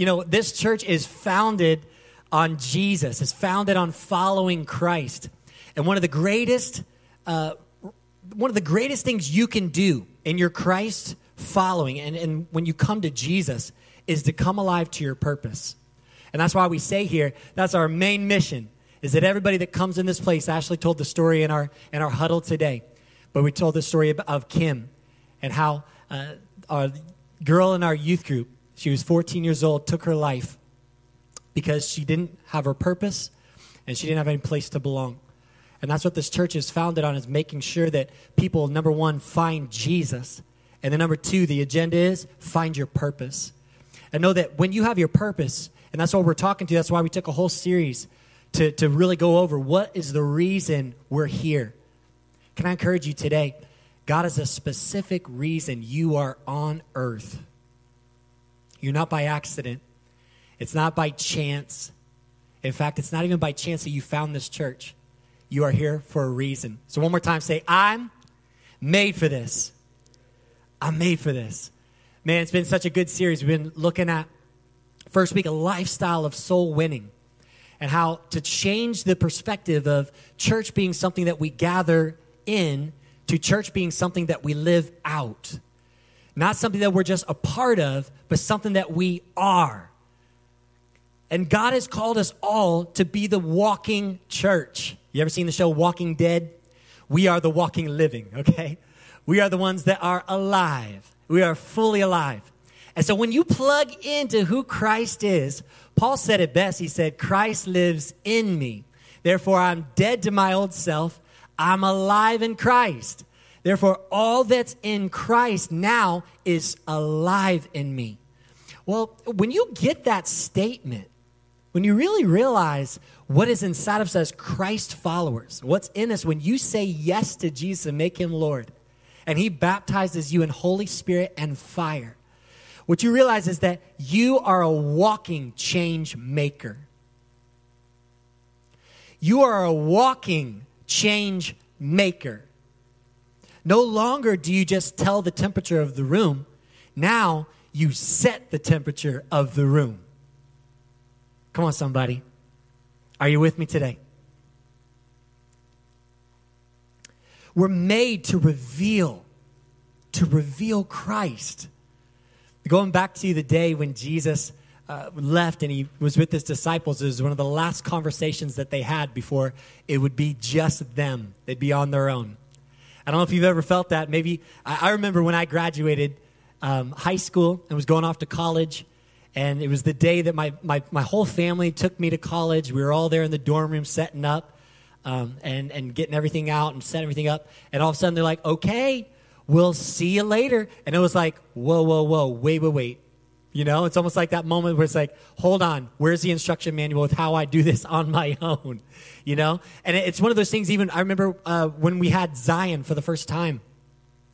you know, this church is founded on Jesus, is founded on following Christ. And one of the greatest, uh, one of the greatest things you can do in your Christ following and, and when you come to Jesus is to come alive to your purpose. And that's why we say here, that's our main mission, is that everybody that comes in this place, Ashley told the story in our, in our huddle today, but we told the story of, of Kim and how uh, our girl in our youth group, she was 14 years old, took her life because she didn't have her purpose and she didn't have any place to belong. And that's what this church is founded on is making sure that people, number one, find Jesus. And then number two, the agenda is find your purpose. And know that when you have your purpose, and that's what we're talking to, that's why we took a whole series to, to really go over what is the reason we're here. Can I encourage you today? God has a specific reason you are on earth. You're not by accident, it's not by chance. In fact, it's not even by chance that you found this church. You are here for a reason. So, one more time, say, I'm made for this. I'm made for this. Man, it's been such a good series. We've been looking at first week a lifestyle of soul winning and how to change the perspective of church being something that we gather in to church being something that we live out. Not something that we're just a part of, but something that we are. And God has called us all to be the walking church. You ever seen the show Walking Dead? We are the walking living, okay? We are the ones that are alive. We are fully alive. And so when you plug into who Christ is, Paul said it best. He said, Christ lives in me. Therefore, I'm dead to my old self. I'm alive in Christ. Therefore, all that's in Christ now is alive in me. Well, when you get that statement, when you really realize what is inside of us as Christ followers, what's in us, when you say yes to Jesus and make him Lord, and he baptizes you in Holy Spirit and fire, what you realize is that you are a walking change maker. You are a walking change maker. No longer do you just tell the temperature of the room, now you set the temperature of the room. Come on, somebody. Are you with me today? We're made to reveal, to reveal Christ. Going back to the day when Jesus uh, left and he was with his disciples, it was one of the last conversations that they had before it would be just them. They'd be on their own. I don't know if you've ever felt that. Maybe I, I remember when I graduated um, high school and was going off to college, and it was the day that my, my, my whole family took me to college. We were all there in the dorm room setting up um, and, and getting everything out and setting everything up. And all of a sudden, they're like, okay, we'll see you later. And it was like, whoa, whoa, whoa, wait, wait, wait. You know, it's almost like that moment where it's like, hold on, where's the instruction manual with how I do this on my own? You know? And it's one of those things, even I remember uh, when we had Zion for the first time.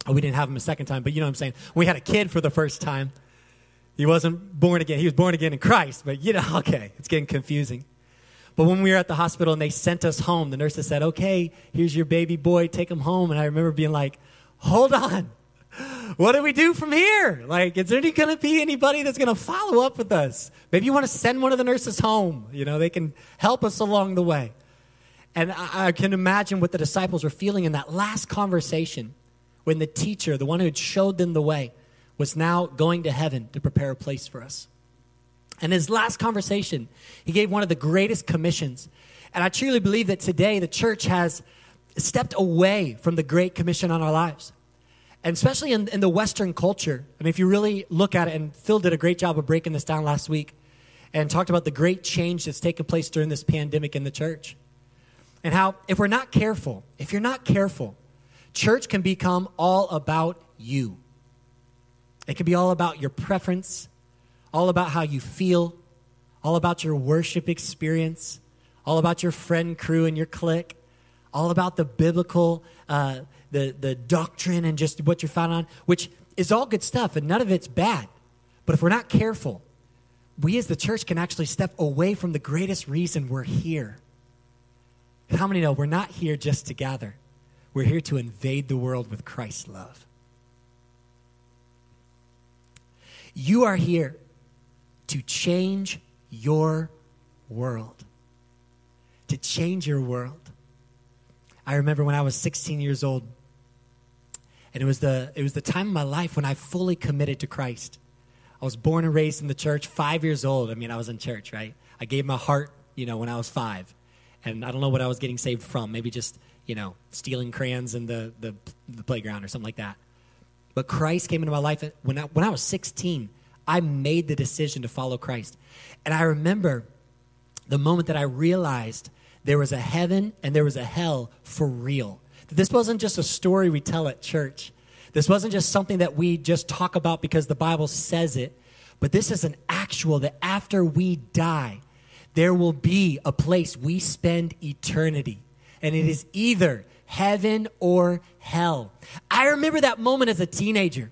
Oh, we didn't have him a second time, but you know what I'm saying? we had a kid for the first time. He wasn't born again. He was born again in Christ, but you know, okay, it's getting confusing. But when we were at the hospital and they sent us home, the nurses said, okay, here's your baby boy, take him home. And I remember being like, hold on what do we do from here? Like, is there going to be anybody that's going to follow up with us? Maybe you want to send one of the nurses home. You know, they can help us along the way. And I, I can imagine what the disciples were feeling in that last conversation when the teacher, the one who had showed them the way, was now going to heaven to prepare a place for us. And his last conversation, he gave one of the greatest commissions. And I truly believe that today the church has stepped away from the Great Commission on our lives and especially in, in the Western culture. I mean, if you really look at it, and Phil did a great job of breaking this down last week and talked about the great change that's taken place during this pandemic in the church. And how, if we're not careful, if you're not careful, church can become all about you. It can be all about your preference, all about how you feel, all about your worship experience, all about your friend crew and your clique, all about the biblical uh, the, the doctrine and just what you're found on, which is all good stuff and none of it's bad. But if we're not careful, we as the church can actually step away from the greatest reason we're here. How many know we're not here just to gather? We're here to invade the world with Christ's love. You are here to change your world. To change your world. I remember when I was 16 years old, and it was the, it was the time of my life when I fully committed to Christ. I was born and raised in the church, five years old. I mean, I was in church, right? I gave my heart, you know, when I was five. And I don't know what I was getting saved from. Maybe just, you know, stealing crayons in the, the, the playground or something like that. But Christ came into my life when I, when I was 16. I made the decision to follow Christ. And I remember the moment that I realized there was a heaven and there was a hell for real. That this wasn't just a story we tell at church. This wasn't just something that we just talk about because the Bible says it, but this is an actual that after we die, there will be a place we spend eternity. And it is either heaven or hell. I remember that moment as a teenager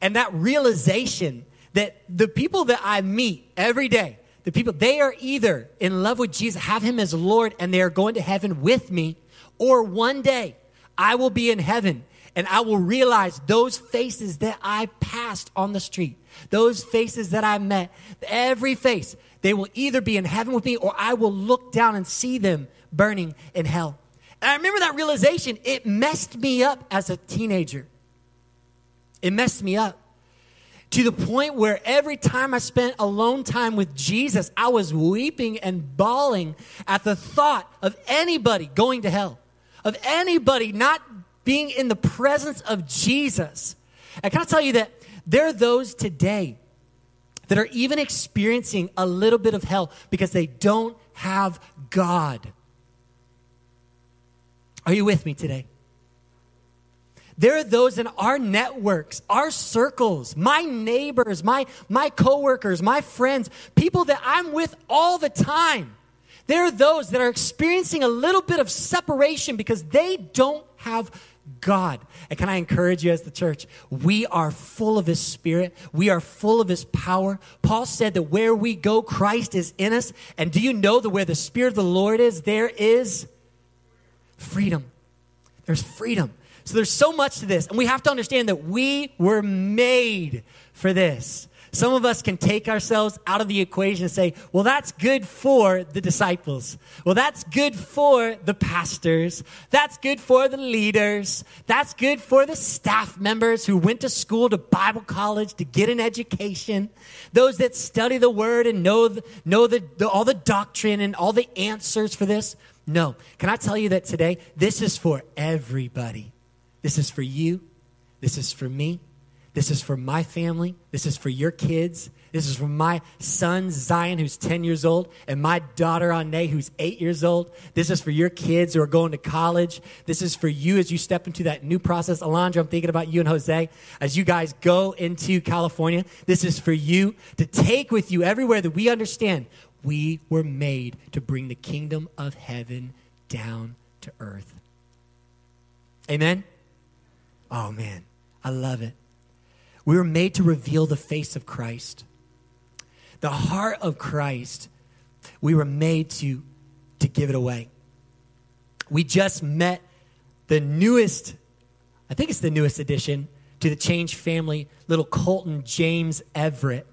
and that realization that the people that I meet every day, the people, they are either in love with Jesus, have him as Lord, and they are going to heaven with me, or one day I will be in heaven and I will realize those faces that I passed on the street, those faces that I met, every face, they will either be in heaven with me or I will look down and see them burning in hell. And I remember that realization, it messed me up as a teenager. It messed me up to the point where every time I spent alone time with Jesus, I was weeping and bawling at the thought of anybody going to hell, of anybody not being in the presence of Jesus. And can I tell you that there are those today that are even experiencing a little bit of hell because they don't have God. Are you with me today? There are those in our networks, our circles, my neighbors, my, my coworkers, my friends, people that I'm with all the time. There are those that are experiencing a little bit of separation because they don't have God. And can I encourage you as the church? We are full of His Spirit. We are full of His power. Paul said that where we go, Christ is in us. And do you know that where the Spirit of the Lord is, there is freedom. There's freedom. So there's so much to this. And we have to understand that we were made for this. Some of us can take ourselves out of the equation and say, well, that's good for the disciples. Well, that's good for the pastors. That's good for the leaders. That's good for the staff members who went to school to Bible college to get an education. Those that study the word and know, the, know the, the, all the doctrine and all the answers for this. No. Can I tell you that today, this is for everybody. This is for you. This is for me. This is for my family. This is for your kids. This is for my son, Zion, who's 10 years old, and my daughter, Ane, who's 8 years old. This is for your kids who are going to college. This is for you as you step into that new process. Alondra, I'm thinking about you and Jose as you guys go into California. This is for you to take with you everywhere that we understand we were made to bring the kingdom of heaven down to earth. Amen? Oh, man, I love it. We were made to reveal the face of Christ. The heart of Christ, we were made to, to give it away. We just met the newest, I think it's the newest addition to the Change family, little Colton James Everett.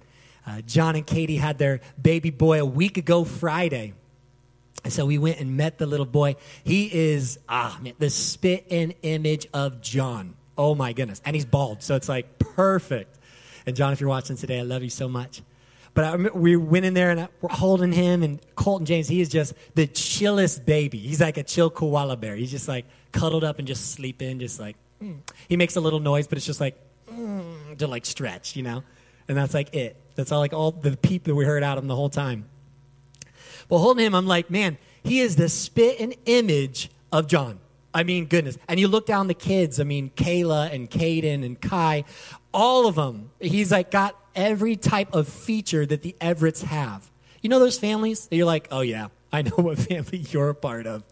Uh, John and Katie had their baby boy a week ago Friday. And so we went and met the little boy. He is, ah, man, the spit and image of John. Oh my goodness. And he's bald, so it's like perfect. And John, if you're watching today, I love you so much. But I, we went in there and I, we're holding him, and Colton James, he is just the chillest baby. He's like a chill koala bear. He's just like cuddled up and just sleeping, just like, mm. he makes a little noise, but it's just like, mm, to like stretch, you know? And that's like it. That's all like all the peep that we heard out of him the whole time. But holding him, I'm like, man, he is the spit and image of John. I mean, goodness. And you look down the kids, I mean, Kayla and Caden and Kai, all of them. He's like got every type of feature that the Everetts have. You know those families that you're like, oh yeah, I know what family you're a part of.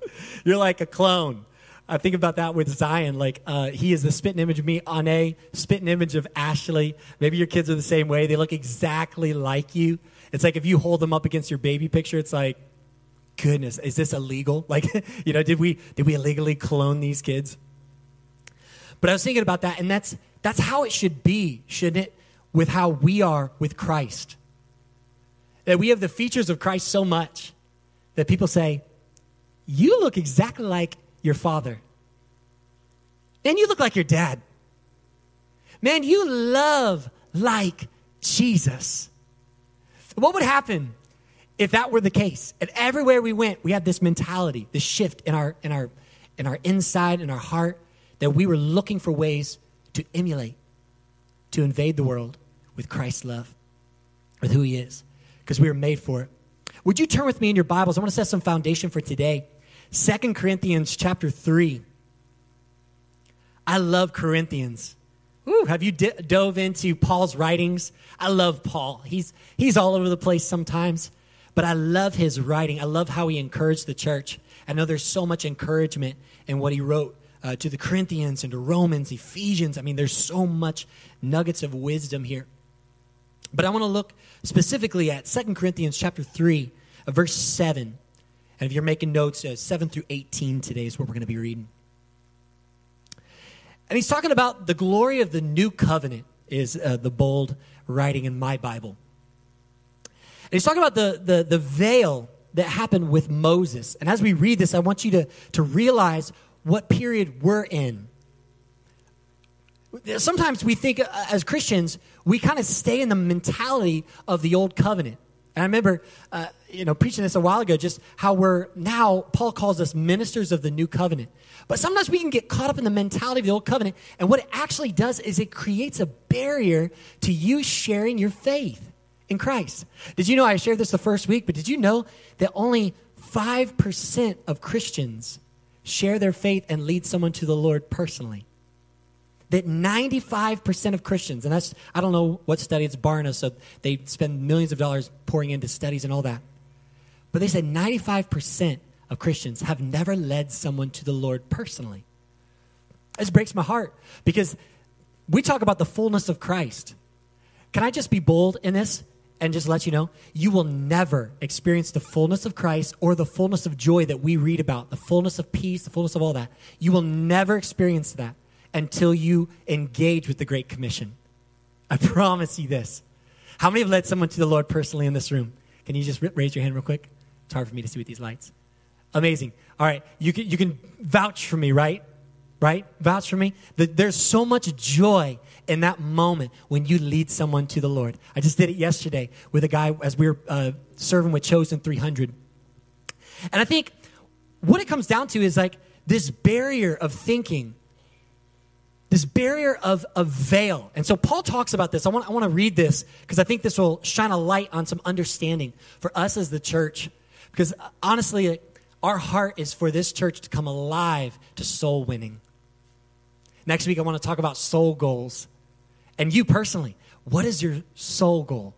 You're like a clone. I think about that with Zion. Like, uh, he is the spitting image of me. Ane, spitting image of Ashley. Maybe your kids are the same way. They look exactly like you. It's like if you hold them up against your baby picture, it's like, goodness, is this illegal? Like, you know, did we did we illegally clone these kids? But I was thinking about that, and that's that's how it should be, shouldn't it? With how we are with Christ. that we have the features of Christ so much that people say, You look exactly like your father. Man, you look like your dad. Man, you love like Jesus. What would happen if that were the case? And everywhere we went, we had this mentality, this shift in our in our in our inside, in our heart, that we were looking for ways to emulate, to invade the world with Christ's love, with who He is, because we were made for it. Would you turn with me in your Bibles? I want to set some foundation for today. Second Corinthians chapter 3. I love Corinthians. Ooh, have you d- dove into Paul's writings? I love Paul. He's, he's all over the place sometimes, but I love his writing. I love how he encouraged the church. I know there's so much encouragement in what he wrote uh, to the Corinthians and to Romans, Ephesians. I mean, there's so much nuggets of wisdom here. But I want to look specifically at Second Corinthians chapter 3, uh, verse 7. And if you're making notes, uh, 7 through 18 today is what we're going to be reading. And he's talking about the glory of the new covenant, is uh, the bold writing in my Bible. And he's talking about the, the, the veil that happened with Moses. And as we read this, I want you to, to realize what period we're in. Sometimes we think uh, as Christians, we kind of stay in the mentality of the old covenant. And I remember, uh, you know, preaching this a while ago, just how we're now, Paul calls us ministers of the new covenant. But sometimes we can get caught up in the mentality of the old covenant. And what it actually does is it creates a barrier to you sharing your faith in Christ. Did you know, I shared this the first week, but did you know that only 5% of Christians share their faith and lead someone to the Lord personally? that 95% of Christians, and that's, I don't know what study, it's Barna, so they spend millions of dollars pouring into studies and all that. But they said 95% of Christians have never led someone to the Lord personally. This breaks my heart because we talk about the fullness of Christ. Can I just be bold in this and just let you know? You will never experience the fullness of Christ or the fullness of joy that we read about, the fullness of peace, the fullness of all that. You will never experience that until you engage with the Great Commission. I promise you this. How many have led someone to the Lord personally in this room? Can you just raise your hand real quick? It's hard for me to see with these lights. Amazing. All right, you can, you can vouch for me, right? Right? Vouch for me. There's so much joy in that moment when you lead someone to the Lord. I just did it yesterday with a guy as we were uh, serving with Chosen 300. And I think what it comes down to is like this barrier of thinking this barrier of a veil. And so Paul talks about this. I want, I want to read this because I think this will shine a light on some understanding for us as the church. Because uh, honestly, our heart is for this church to come alive to soul winning. Next week, I want to talk about soul goals. And you personally, what is your soul goal?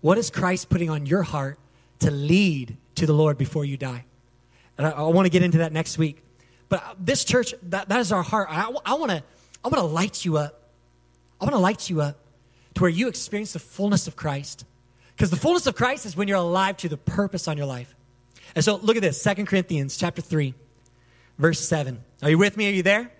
What is Christ putting on your heart to lead to the Lord before you die? And I, I want to get into that next week. But uh, this church, that, that is our heart. I, I want to I want to light you up. I want to light you up to where you experience the fullness of Christ. Because the fullness of Christ is when you're alive to the purpose on your life. And so look at this, Second Corinthians chapter 3, verse 7. Are you with me? Are you there?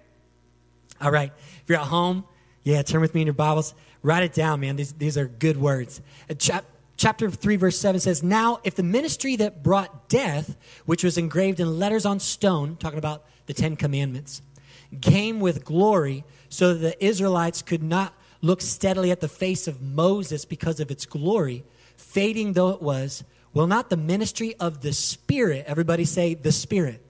All right. If you're at home, yeah, turn with me in your Bibles. Write it down, man. These, these are good words. Uh, chap, chapter 3, verse 7 says, Now, if the ministry that brought death, which was engraved in letters on stone, talking about the Ten Commandments, came with glory so that the Israelites could not look steadily at the face of Moses because of its glory, fading though it was, will not the ministry of the Spirit, everybody say the Spirit,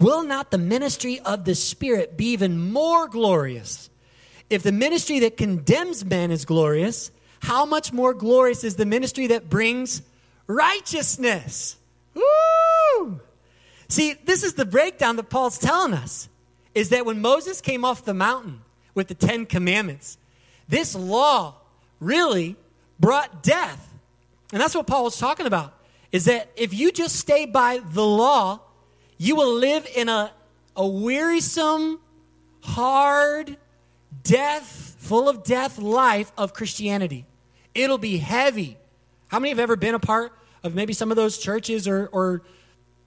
will not the ministry of the Spirit be even more glorious? If the ministry that condemns men is glorious, how much more glorious is the ministry that brings righteousness? Woo! See, this is the breakdown that Paul's telling us is that when Moses came off the mountain with the 10 commandments, this law really brought death. And that's what Paul was talking about. Is that if you just stay by the law, you will live in a, a wearisome, hard, death, full of death life of Christianity. It'll be heavy. How many have ever been a part of maybe some of those churches or, or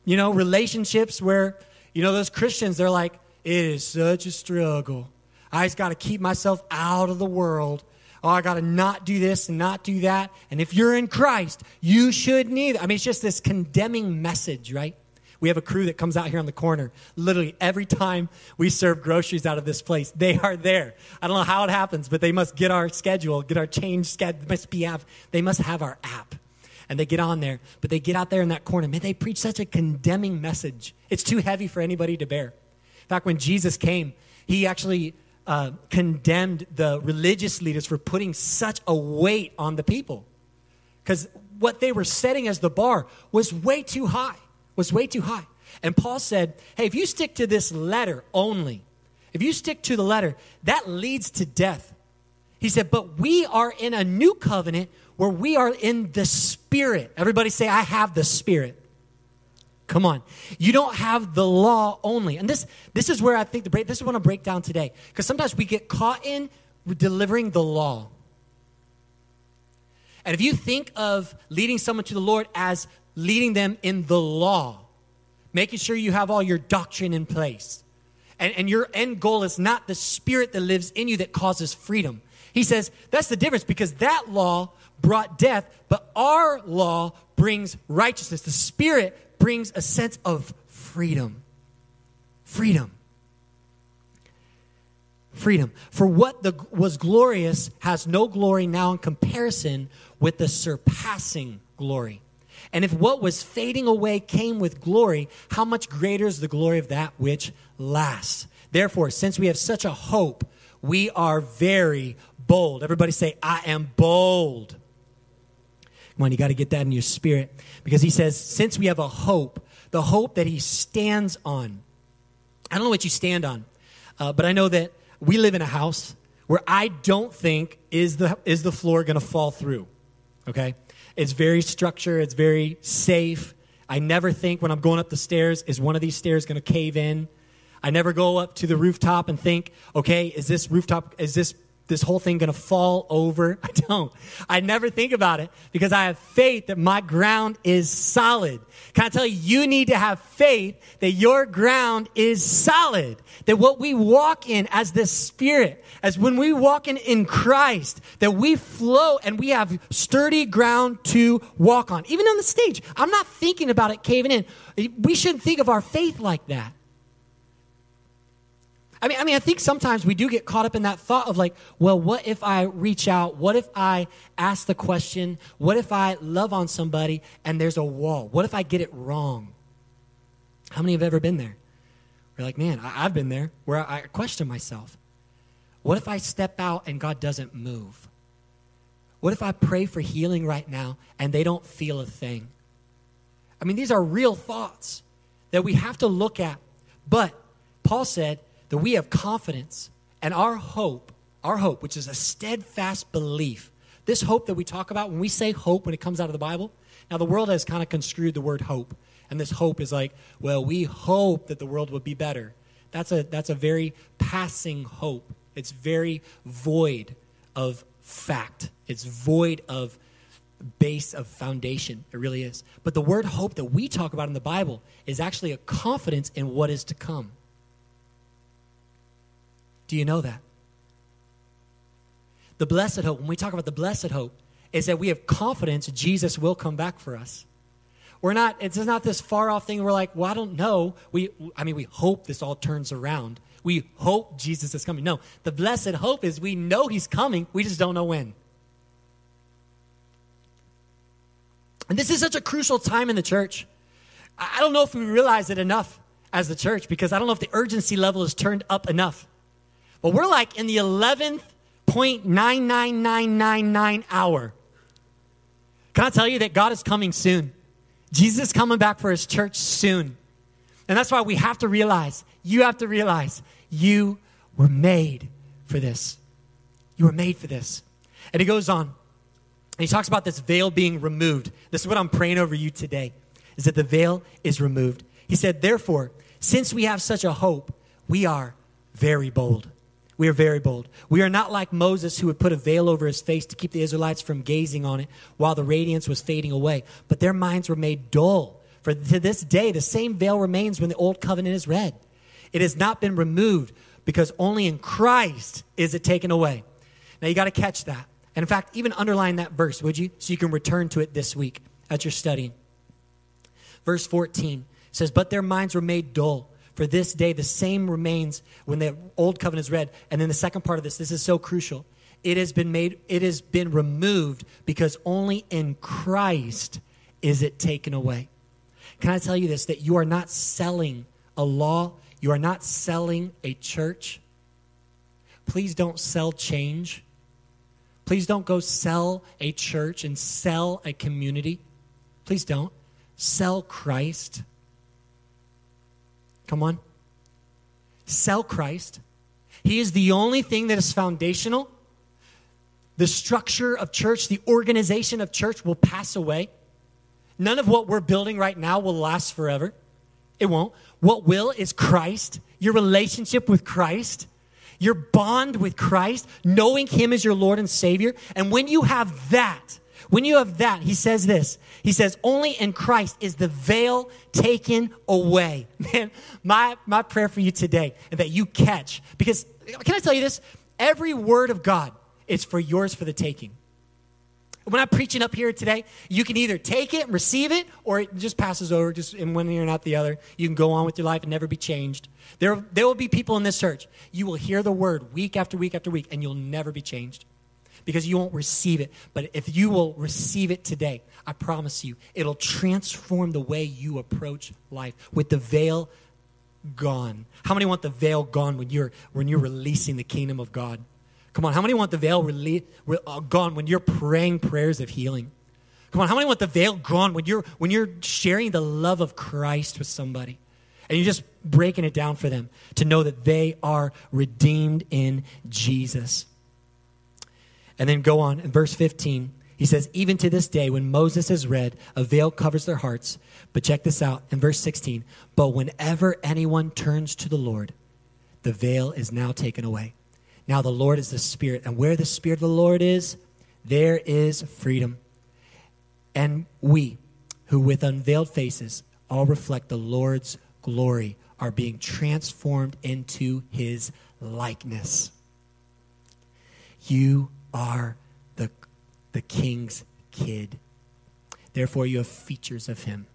you know, relationships where, you know, those Christians, they're like, it is such a struggle. I just got to keep myself out of the world. oh, I got to not do this and not do that. And if you're in Christ, you should neither. I mean, it's just this condemning message, right? We have a crew that comes out here on the corner. Literally every time we serve groceries out of this place, they are there. I don't know how it happens, but they must get our schedule, get our change schedule. Must be have, they must have our app, and they get on there. But they get out there in that corner. Man, they preach such a condemning message. It's too heavy for anybody to bear. In fact, when Jesus came, he actually uh, condemned the religious leaders for putting such a weight on the people, because what they were setting as the bar was way too high was way too high. And Paul said, hey, if you stick to this letter only, if you stick to the letter, that leads to death. He said, but we are in a new covenant where we are in the Spirit. Everybody say, I have the Spirit. Come on. You don't have the law only. And this, this is where I think the break, this is what I break down today. Because sometimes we get caught in delivering the law. And if you think of leading someone to the Lord as leading them in the law, making sure you have all your doctrine in place. And, and your end goal is not the spirit that lives in you that causes freedom. He says that's the difference because that law brought death, but our law brings righteousness. The spirit brings a sense of freedom. Freedom. Freedom. For what the, was glorious has no glory now in comparison with the surpassing glory. And if what was fading away came with glory, how much greater is the glory of that which lasts? Therefore, since we have such a hope, we are very bold. Everybody say, I am bold. Come on, you got to get that in your spirit. Because he says, since we have a hope, the hope that he stands on. I don't know what you stand on, uh, but I know that we live in a house where I don't think is the, is the floor going to fall through. Okay? It's very structured, it's very safe. I never think when I'm going up the stairs, is one of these stairs going to cave in? I never go up to the rooftop and think, okay, is this rooftop, is this this whole thing going to fall over? I don't. I never think about it because I have faith that my ground is solid. Can I tell you, you need to have faith that your ground is solid. That what we walk in as the Spirit, as when we walk in in Christ, that we flow and we have sturdy ground to walk on. Even on the stage, I'm not thinking about it caving in. We shouldn't think of our faith like that. I mean, I mean, I think sometimes we do get caught up in that thought of like, well, what if I reach out? What if I ask the question? What if I love on somebody and there's a wall? What if I get it wrong? How many have ever been there? We're like, man, I, have been there where I question myself. What if I step out and God doesn't move? What if I pray for healing right now and they don't feel a thing? I mean, these are real thoughts that we have to look at. But Paul said, that we have confidence and our hope, our hope, which is a steadfast belief. This hope that we talk about, when we say hope when it comes out of the Bible, now the world has kind of construed the word hope. And this hope is like, well, we hope that the world will be better. That's a, that's a very passing hope. It's very void of fact, it's void of base of foundation. It really is. But the word hope that we talk about in the Bible is actually a confidence in what is to come. Do you know that? The blessed hope, when we talk about the blessed hope, is that we have confidence Jesus will come back for us. We're not, it's not this far off thing. We're like, well, I don't know. We, I mean, we hope this all turns around. We hope Jesus is coming. No, the blessed hope is we know he's coming. We just don't know when. And this is such a crucial time in the church. I don't know if we realize it enough as the church because I don't know if the urgency level is turned up enough. But we're like in the 11.99999 hour. Can I tell you that God is coming soon? Jesus is coming back for his church soon. And that's why we have to realize, you have to realize, you were made for this. You were made for this. And he goes on, and he talks about this veil being removed. This is what I'm praying over you today, is that the veil is removed. He said, therefore, since we have such a hope, we are very bold. We are very bold. We are not like Moses, who would put a veil over his face to keep the Israelites from gazing on it while the radiance was fading away. But their minds were made dull. For to this day, the same veil remains when the old covenant is read. It has not been removed because only in Christ is it taken away. Now you got to catch that. And in fact, even underline that verse, would you? So you can return to it this week as you're studying. Verse 14 says, But their minds were made dull. For this day, the same remains when the old covenant is read. And then the second part of this, this is so crucial. It has been made, it has been removed because only in Christ is it taken away. Can I tell you this? That you are not selling a law, you are not selling a church. Please don't sell change. Please don't go sell a church and sell a community. Please don't. Sell Christ. Come on. Sell Christ. He is the only thing that is foundational. The structure of church, the organization of church will pass away. None of what we're building right now will last forever. It won't. What will is Christ, your relationship with Christ, your bond with Christ, knowing Him as your Lord and Savior. And when you have that, when you have that, he says this. He says, only in Christ is the veil taken away. Man, my, my prayer for you today that you catch, because can I tell you this? Every word of God is for yours for the taking. When I'm preaching up here today, you can either take it receive it, or it just passes over, just in one ear and out the other. You can go on with your life and never be changed. There, there will be people in this church. You will hear the word week after week after week, and you'll never be changed because you won't receive it. But if you will receive it today, I promise you, it'll transform the way you approach life with the veil gone. How many want the veil gone when you're when you're releasing the kingdom of God? Come on, how many want the veil rele- re- uh, gone when you're praying prayers of healing? Come on, how many want the veil gone when you're when you're sharing the love of Christ with somebody? And you're just breaking it down for them to know that they are redeemed in Jesus. And then go on in verse 15. He says, Even to this day, when Moses is read, a veil covers their hearts. But check this out in verse 16. But whenever anyone turns to the Lord, the veil is now taken away. Now the Lord is the Spirit, and where the Spirit of the Lord is, there is freedom. And we, who with unveiled faces all reflect the Lord's glory, are being transformed into his likeness. You are the, the king's kid. Therefore, you have features of him.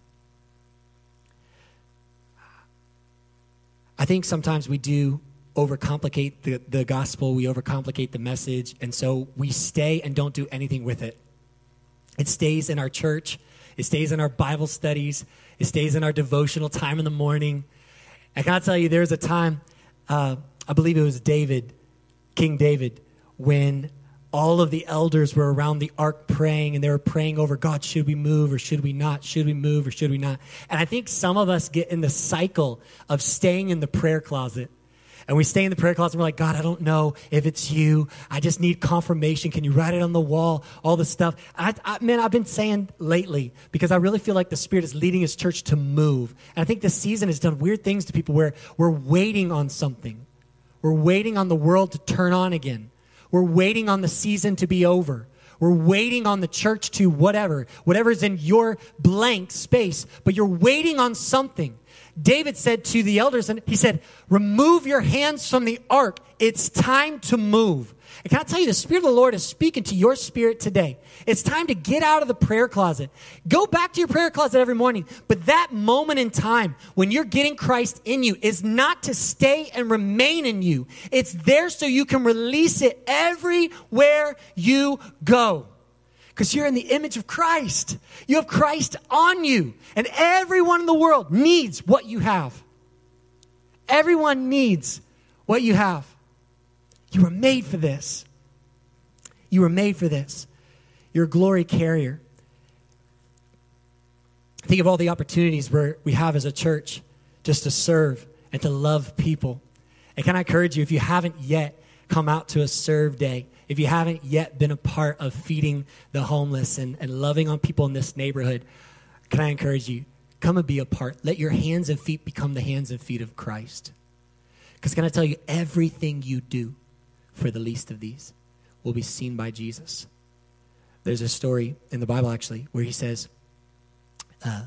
I think sometimes we do overcomplicate the, the gospel, we overcomplicate the message, and so we stay and don't do anything with it. It stays in our church, it stays in our Bible studies, it stays in our devotional time in the morning. I can tell you, there was a time, uh, I believe it was David, King David, when all of the elders were around the ark praying and they were praying over God, should we move or should we not? Should we move or should we not? And I think some of us get in the cycle of staying in the prayer closet. And we stay in the prayer closet and we're like, God, I don't know if it's you. I just need confirmation. Can you write it on the wall? All this stuff. I, I, man, I've been saying lately because I really feel like the Spirit is leading His church to move. And I think this season has done weird things to people where we're waiting on something. We're waiting on the world to turn on again. We're waiting on the season to be over. We're waiting on the church to whatever, whatever is in your blank space, but you're waiting on something. David said to the elders, and he said, Remove your hands from the ark. It's time to move. And can I tell you, the Spirit of the Lord is speaking to your spirit today. It's time to get out of the prayer closet. Go back to your prayer closet every morning. But that moment in time when you're getting Christ in you is not to stay and remain in you, it's there so you can release it everywhere you go. Because you're in the image of Christ. You have Christ on you. And everyone in the world needs what you have. Everyone needs what you have. You were made for this. You were made for this. You're a glory carrier. Think of all the opportunities where we have as a church just to serve and to love people. And can I encourage you, if you haven't yet come out to a serve day, if you haven't yet been a part of feeding the homeless and, and loving on people in this neighborhood, can I encourage you, come and be a part. Let your hands and feet become the hands and feet of Christ. Because can I tell you, everything you do for the least of these will be seen by Jesus. There's a story in the Bible, actually, where he says, uh,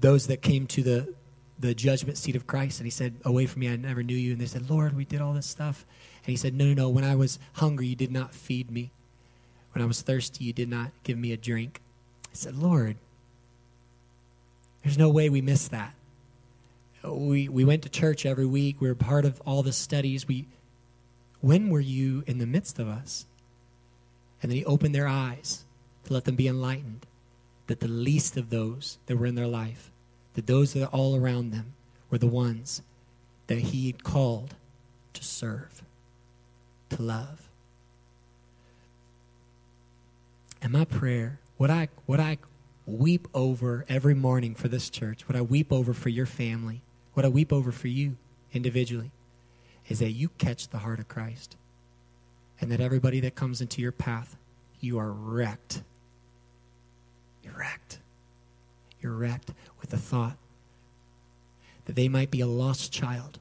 Those that came to the, the judgment seat of Christ, and he said, Away from me, I never knew you. And they said, Lord, we did all this stuff. And he said, No, no, no. When I was hungry, you did not feed me. When I was thirsty, you did not give me a drink. I said, Lord, there's no way we missed that. We, we went to church every week. We were part of all the studies. We, when were you in the midst of us? And then he opened their eyes to let them be enlightened that the least of those that were in their life, that those that are all around them, were the ones that he had called to serve, to love. And my prayer, what I, what I weep over every morning for this church, what I weep over for your family, what I weep over for you individually, is that you catch the heart of Christ. And that everybody that comes into your path, you are wrecked. You're wrecked. You're wrecked with the thought that they might be a lost child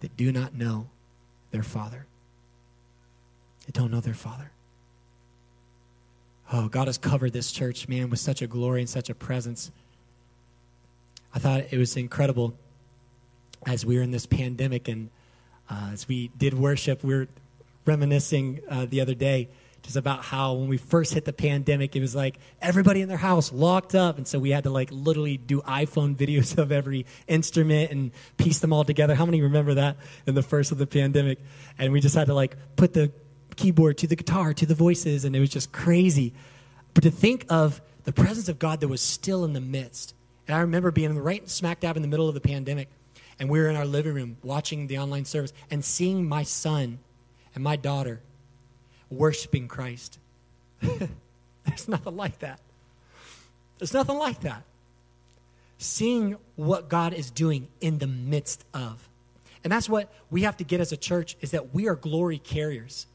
that do not know their father. They don't know their father. Oh, God has covered this church, man, with such a glory and such a presence. I thought it was incredible as we were in this pandemic and uh, as we did worship, we were reminiscing uh, the other day just about how when we first hit the pandemic, it was like everybody in their house locked up. And so we had to like literally do iPhone videos of every instrument and piece them all together. How many remember that in the first of the pandemic? And we just had to like put the keyboard to the guitar to the voices, and it was just crazy. But to think of the presence of God that was still in the midst. And I remember being right smack dab in the middle of the pandemic, and we were in our living room watching the online service and seeing my son and my daughter worshiping Christ. There's nothing like that. There's nothing like that. Seeing what God is doing in the midst of. And that's what we have to get as a church is that we are glory carriers.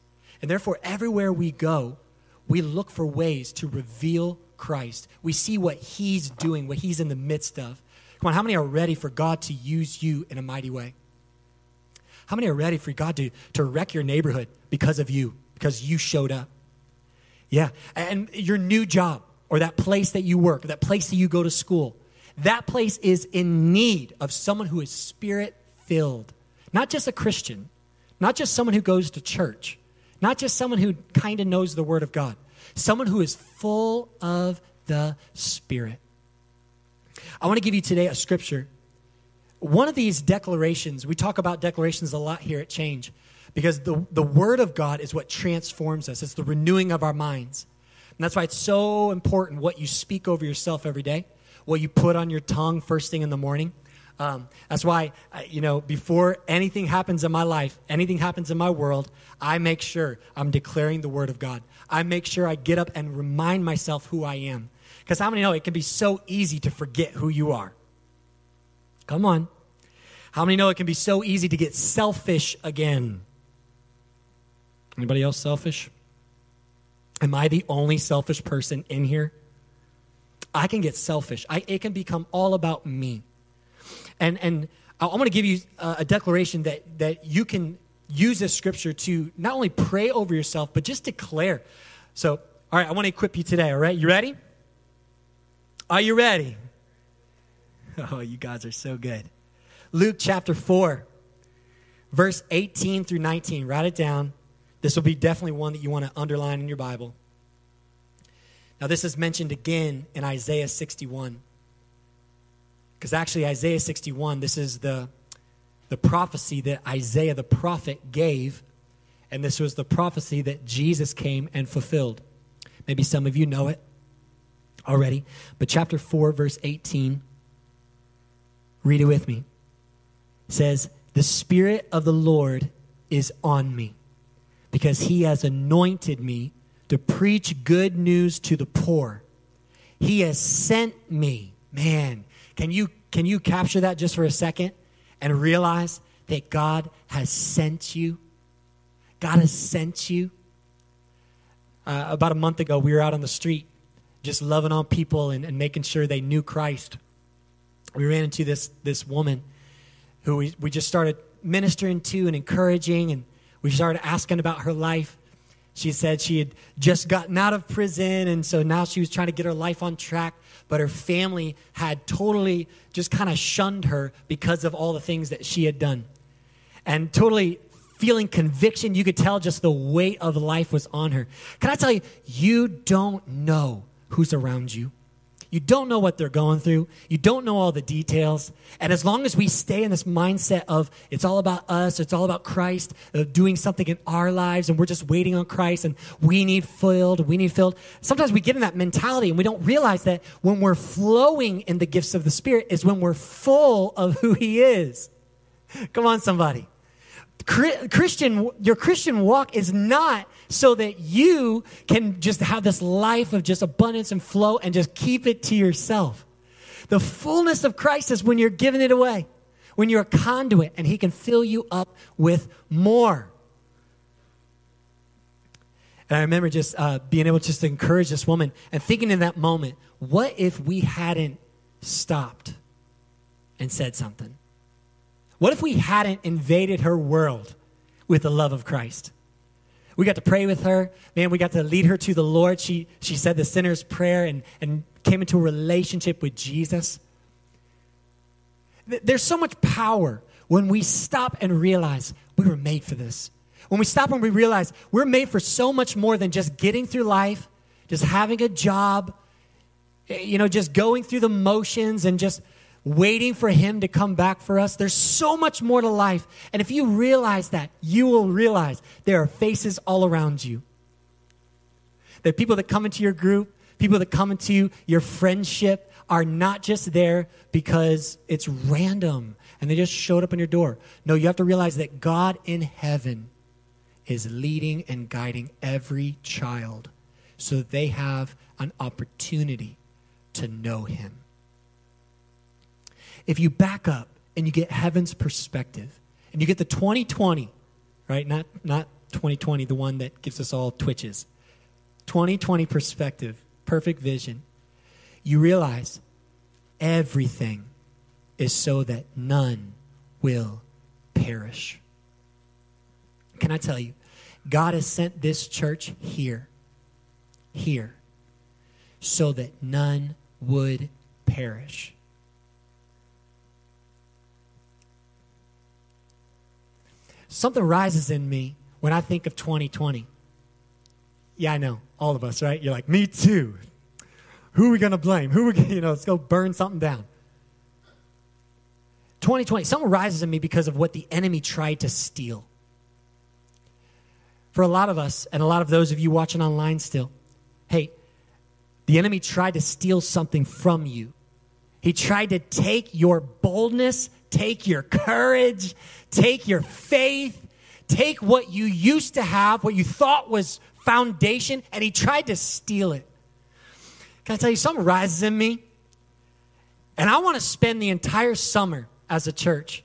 And therefore everywhere we go, we look for ways to reveal Christ. We see what he's doing, what he's in the midst of. Come on, how many are ready for God to use you in a mighty way? How many are ready for God to, to wreck your neighborhood because of you? because you showed up. Yeah. And your new job or that place that you work, that place that you go to school, that place is in need of someone who is spirit filled. Not just a Christian, not just someone who goes to church, not just someone who kind of knows the Word of God, someone who is full of the Spirit. I want to give you today a scripture. One of these declarations, we talk about declarations a lot here at Change because the, the Word of God is what transforms us, it's the renewing of our minds. And that's why it's so important what you speak over yourself every day, what you put on your tongue first thing in the morning. Um, that's why, you know, before anything happens in my life, anything happens in my world, I make sure I'm declaring the Word of God. I make sure I get up and remind myself who I am. Because how many know it can be so easy to forget who you are? Come on. How many know it can be so easy to get selfish again? Anybody else selfish? Am I the only selfish person in here? I can get selfish. I, it can become all about me. And, and I, want to give you a declaration that, that you can use this scripture to not only pray over yourself, but just declare. So, all right, I want to equip you today, all right? You ready? Are you ready? Oh, you guys are so good. Luke chapter 4, verse 18 through 19. Write it down. This will be definitely one that you want to underline in your Bible. Now, this is mentioned again in Isaiah 61. Because actually, Isaiah 61, this is the, the prophecy that Isaiah the prophet gave. And this was the prophecy that Jesus came and fulfilled. Maybe some of you know it already. But chapter 4, verse 18, read it with me. Says, The Spirit of the Lord is on me because he has anointed me to preach good news to the poor. He has sent me. Man, can you can you capture that just for a second and realize that God has sent you? God has sent you. Uh, about a month ago, we were out on the street just loving on people and, and making sure they knew Christ. We ran into this, this woman who we, we just started ministering to and encouraging, and we started asking about her life. She said she had just gotten out of prison, and so now she was trying to get her life on track, but her family had totally just kind of shunned her because of all the things that she had done. And totally feeling conviction. You could tell just the weight of life was on her. Can I tell you, you don't know who's around you. You don't know what they're going through. You don't know all the details. And as long as we stay in this mindset of it's all about us, it's all about Christ, of doing something in our lives, and we're just waiting on Christ, and we need filled, we need filled. Sometimes we get in that mentality and we don't realize that when we're flowing in the gifts of the Spirit is when we're full of who He is. Come on, somebody. Christian, your Christian walk is not so that you can just have this life of just abundance and flow and just keep it to yourself. The fullness of Christ is when you're giving it away, when you're a conduit and He can fill you up with more. And I remember just uh, being able just to encourage this woman and thinking in that moment, what if we hadn't stopped and said something? What if we hadn't invaded her world with the love of Christ? We got to pray with her. Man, we got to lead her to the Lord. She, she said the sinner's prayer and, and came into a relationship with Jesus. There's so much power when we stop and realize we were made for this. When we stop and we realize we're made for so much more than just getting through life, just having a job, eh, you know, just going through the motions and just waiting for Him to come back for us. There's so much more to life. And if you realize that, you will realize there are faces all around you. The people that come into your group, people that come into your friendship are not just there because it's random and they just showed up on your door. No, you have to realize that God in heaven is leading and guiding every child so they have an opportunity to know Him if you back up and you get heaven's perspective and you get the 2020, right? Not, not 2020, the one that gives us all twitches. 2020 perspective, perfect vision. You realize everything is so that none will perish. Can I tell you, God has sent this church here, here, so that none would perish. Something rises in me when I think of 2020. Yeah, I know, all of us, right? You're like, me too. Who are we going to blame? Who are we going to, you know, let's go burn something down. 2020, something rises in me because of what the enemy tried to steal. For a lot of us, and a lot of those of you watching online still, hey, the enemy tried to steal something from you. He tried to take your boldness take your courage, take your faith, take what you used to have, what you thought was foundation, and he tried to steal it. Can I tell you, something rises in me? And I want to spend the entire summer as a church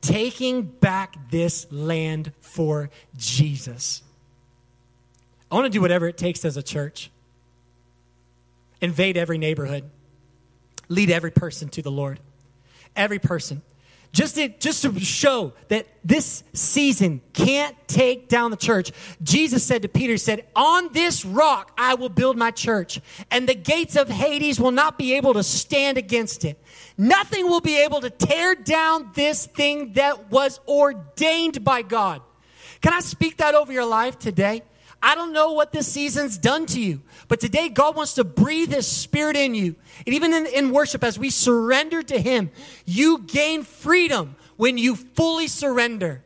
taking back this land for Jesus. I want to do whatever it takes as a church. Invade every neighborhood. Lead every person to the Lord. Every person just to, just to show that this season can't take down the church, Jesus said to Peter, he said, On this rock I will build my church, and the gates of Hades will not be able to stand against it. Nothing will be able to tear down this thing that was ordained by God. Can I speak that over your life today? I don't know what this season's done to you, but today God wants to breathe His Spirit in you. And even in, in worship, as we surrender to Him, you gain freedom when you fully surrender.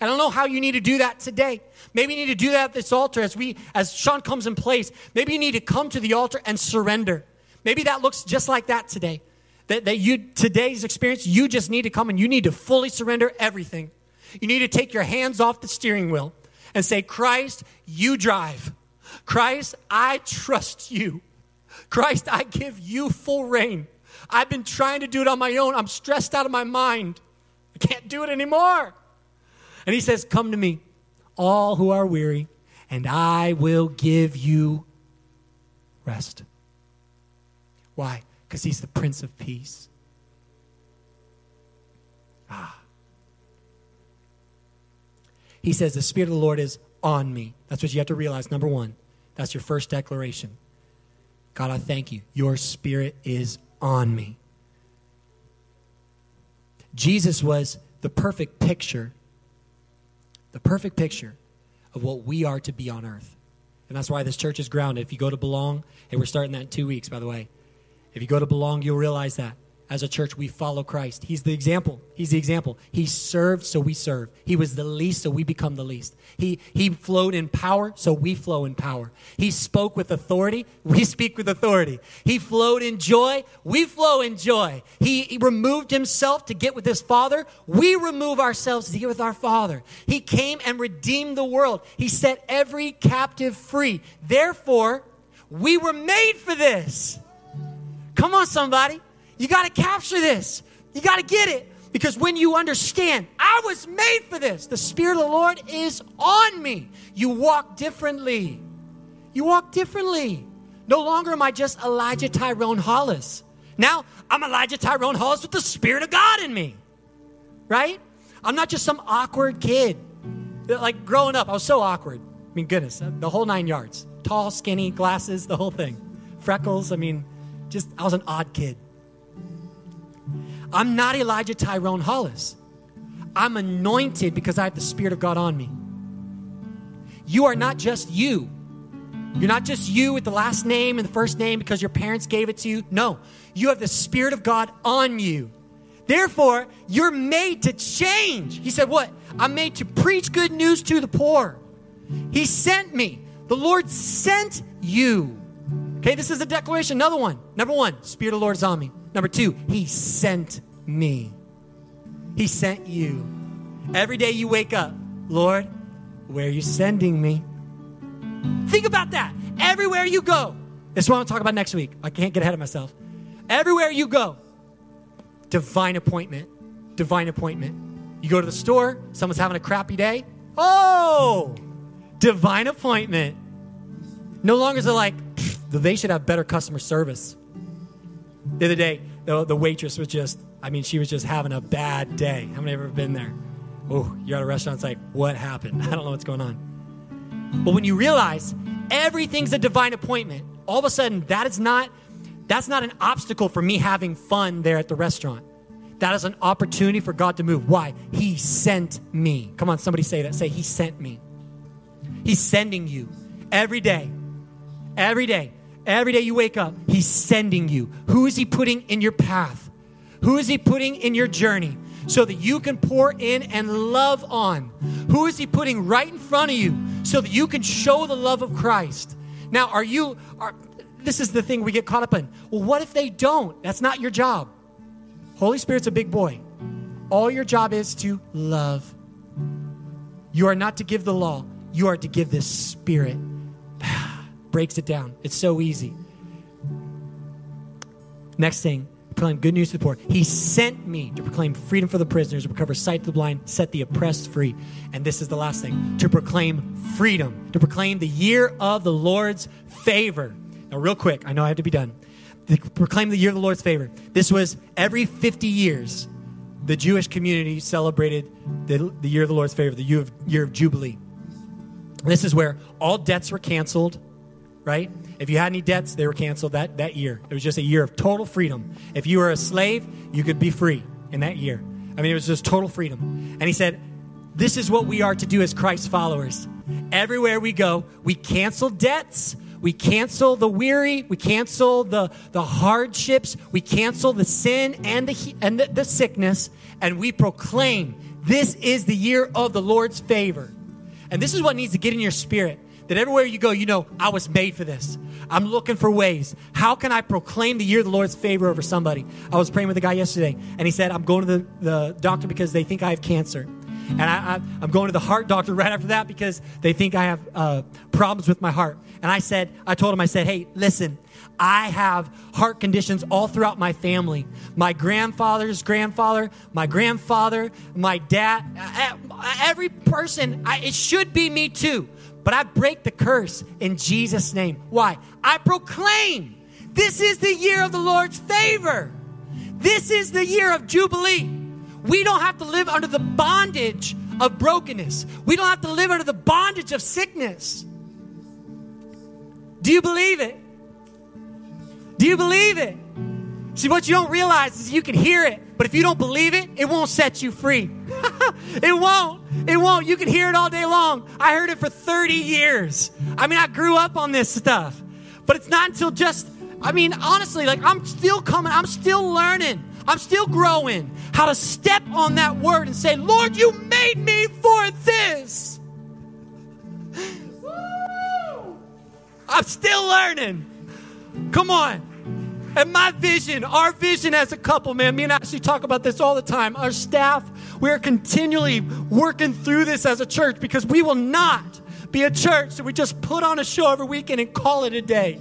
I don't know how you need to do that today. Maybe you need to do that at this altar as we, as Sean comes in place. Maybe you need to come to the altar and surrender. Maybe that looks just like that today. That, that you today's experience, you just need to come and you need to fully surrender everything. You need to take your hands off the steering wheel and say, Christ, you drive. Christ, I trust you. Christ, I give you full reign. I've been trying to do it on my own. I'm stressed out of my mind. I can't do it anymore. And he says, Come to me, all who are weary, and I will give you rest. Why? Because he's the Prince of Peace. Ah. He says, The Spirit of the Lord is on me. That's what you have to realize. Number one, that's your first declaration. God, I thank you. Your Spirit is on me. Jesus was the perfect picture the perfect picture of what we are to be on earth. And that's why this church is grounded. If you go to Belong, hey, we're starting that in two weeks, by the way. If you go to Belong, you'll realize that as a church, we follow Christ. He's the example. He's the example. He served, so we serve. He was the least, so we become the least. He, he flowed in power, so we flow in power. He spoke with authority, we speak with authority. He flowed in joy, we flow in joy. He, he removed himself to get with his Father, we remove ourselves to get with our Father. He came and redeemed the world, He set every captive free. Therefore, we were made for this. Come on, somebody. You got to capture this. You got to get it. Because when you understand, I was made for this, the Spirit of the Lord is on me. You walk differently. You walk differently. No longer am I just Elijah Tyrone Hollis. Now I'm Elijah Tyrone Hollis with the Spirit of God in me. Right? I'm not just some awkward kid. Like growing up, I was so awkward. I mean, goodness, uh, the whole nine yards. Tall, skinny, glasses, the whole thing. Freckles. I mean, just, I was an odd kid. I'm not Elijah Tyrone Hollis. I'm anointed because I have the Spirit of God on me. You are not just you. You're not just you with the last name and the first name because your parents gave it to you. No, you have the Spirit of God on you. Therefore, you're made to change. He said, What? I'm made to preach good news to the poor. He sent me. The Lord sent you. Okay, this is a declaration. Another one. Number one, Spirit of the Lord is on me. Number two, He sent me. He sent you. Every day you wake up, Lord, where are you sending me? Think about that. Everywhere you go, this is what gonna talk about next week. I can't get ahead of myself. Everywhere you go, divine appointment. Divine appointment. You go to the store, someone's having a crappy day. Oh, divine appointment. No longer is it like, they should have better customer service. The other day, the, the waitress was just, I mean, she was just having a bad day. How many have ever been there? Oh, you're at a restaurant, it's like, what happened? I don't know what's going on. But when you realize everything's a divine appointment, all of a sudden that is not that's not an obstacle for me having fun there at the restaurant. That is an opportunity for God to move. Why? He sent me. Come on, somebody say that. Say, He sent me. He's sending you every day. Every day. Every day you wake up, He's sending you. Who is He putting in your path? Who is He putting in your journey so that you can pour in and love on? Who is He putting right in front of you so that you can show the love of Christ? Now, are you, are, this is the thing we get caught up in. Well, what if they don't? That's not your job. Holy Spirit's a big boy. All your job is to love. You are not to give the law, you are to give the Spirit breaks it down. It's so easy. Next thing, proclaim good news to the poor. He sent me to proclaim freedom for the prisoners, recover sight to the blind, set the oppressed free. And this is the last thing to proclaim freedom, to proclaim the year of the Lord's favor. Now, real quick, I know I have to be done. To proclaim the year of the Lord's favor. This was every 50 years, the Jewish community celebrated the, the year of the Lord's favor, the year of, year of Jubilee. This is where all debts were canceled, right? If you had any debts, they were canceled that, that year. It was just a year of total freedom. If you were a slave, you could be free in that year. I mean, it was just total freedom. And he said, This is what we are to do as Christ followers. Everywhere we go, we cancel debts. We cancel the weary. We cancel the, the hardships. We cancel the sin and, the, and the, the sickness. And we proclaim this is the year of the Lord's favor. And this is what needs to get in your spirit that everywhere you go, you know, I was made for this. I'm looking for ways. How can I proclaim the year of the Lord's favor over somebody? I was praying with a guy yesterday, and he said, I'm going to the, the doctor because they think I have cancer. And I, am going to the heart doctor right after that because they think I have uh, problems with my heart. And I said, I told him, I said, hey, listen, I have heart conditions all throughout my family. My grandfather's grandfather, my grandfather, my dad, every person, I, it should be me too. But I break the curse in Jesus' name. Why? I proclaim this is the year of the Lord's favor. This is the year of Jubilee. We don't have to live under the bondage of brokenness. We don't have to live under the bondage of sickness. Do you believe it? Do you believe it? See, what you don't realize is you can hear it, but if you don't believe it, it won't set you free. it won't. It won't. You can hear it all day long. I heard it for 30 years. I mean, I grew up on this stuff. But it's not until just, I mean, honestly, like I'm still coming, I'm still learning, I'm still growing how to step on that word and say, Lord, you made me for this. I'm still learning. Come on. And my vision, our vision as a couple, man, me and Ashley talk about this all the time. Our staff, we're continually working through this as a church because we will not be a church that we just put on a show every weekend and call it a day.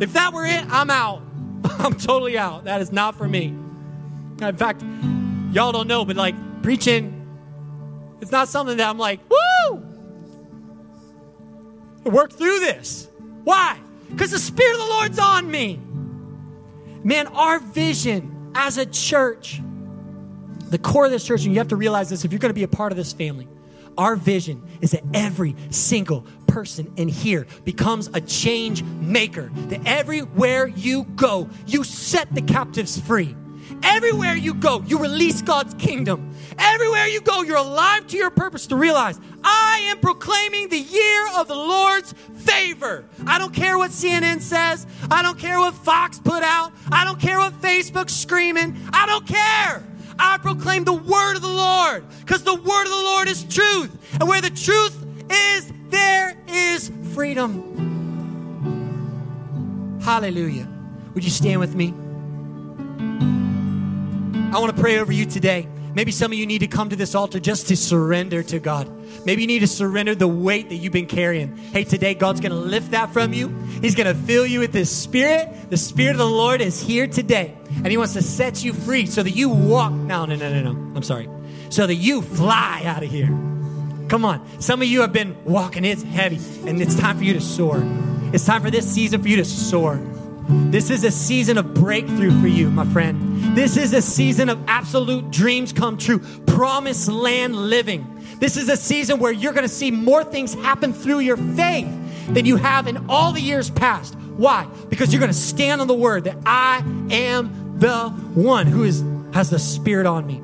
If that were it, I'm out. I'm totally out. That is not for me. In fact, y'all don't know, but like preaching, it's not something that I'm like, woo! Work through this. Why? Because the Spirit of the Lord's on me. Man, our vision as a church, the core of this church, and you have to realize this if you're going to be a part of this family, our vision is that every single person in here becomes a change maker. That everywhere you go, you set the captives free. Everywhere you go, you release God's kingdom. Everywhere you go, you're alive to your purpose to realize I am proclaiming the year of the Lord's favor. I don't care what CNN says. I don't care what Fox put out. I don't care what Facebook's screaming. I don't care. I proclaim the word of the Lord because the word of the Lord is truth. And where the truth is, there is freedom. Hallelujah. Would you stand with me? I want to pray over you today. Maybe some of you need to come to this altar just to surrender to God. Maybe you need to surrender the weight that you've been carrying. Hey, today God's going to lift that from you. He's going to fill you with His Spirit. The Spirit of the Lord is here today, and He wants to set you free so that you walk. No, no, no, no, no. I'm sorry. So that you fly out of here. Come on. Some of you have been walking, it's heavy, and it's time for you to soar. It's time for this season for you to soar. This is a season of breakthrough for you, my friend. This is a season of absolute dreams come true, promised land living. This is a season where you're going to see more things happen through your faith than you have in all the years past. Why? Because you're going to stand on the word that I am the one who is has the spirit on me.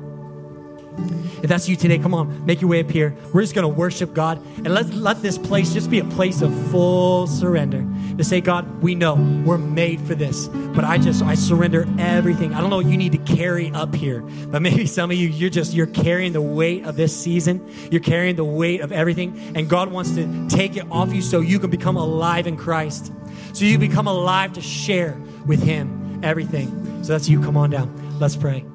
If that's you today, come on, make your way up here. We're just going to worship God and let's let this place just be a place of full surrender. To say, God, we know we're made for this, but I just, I surrender everything. I don't know what you need to carry up here, but maybe some of you, you're just, you're carrying the weight of this season. You're carrying the weight of everything, and God wants to take it off you so you can become alive in Christ. So you become alive to share with Him everything. So that's you. Come on down. Let's pray.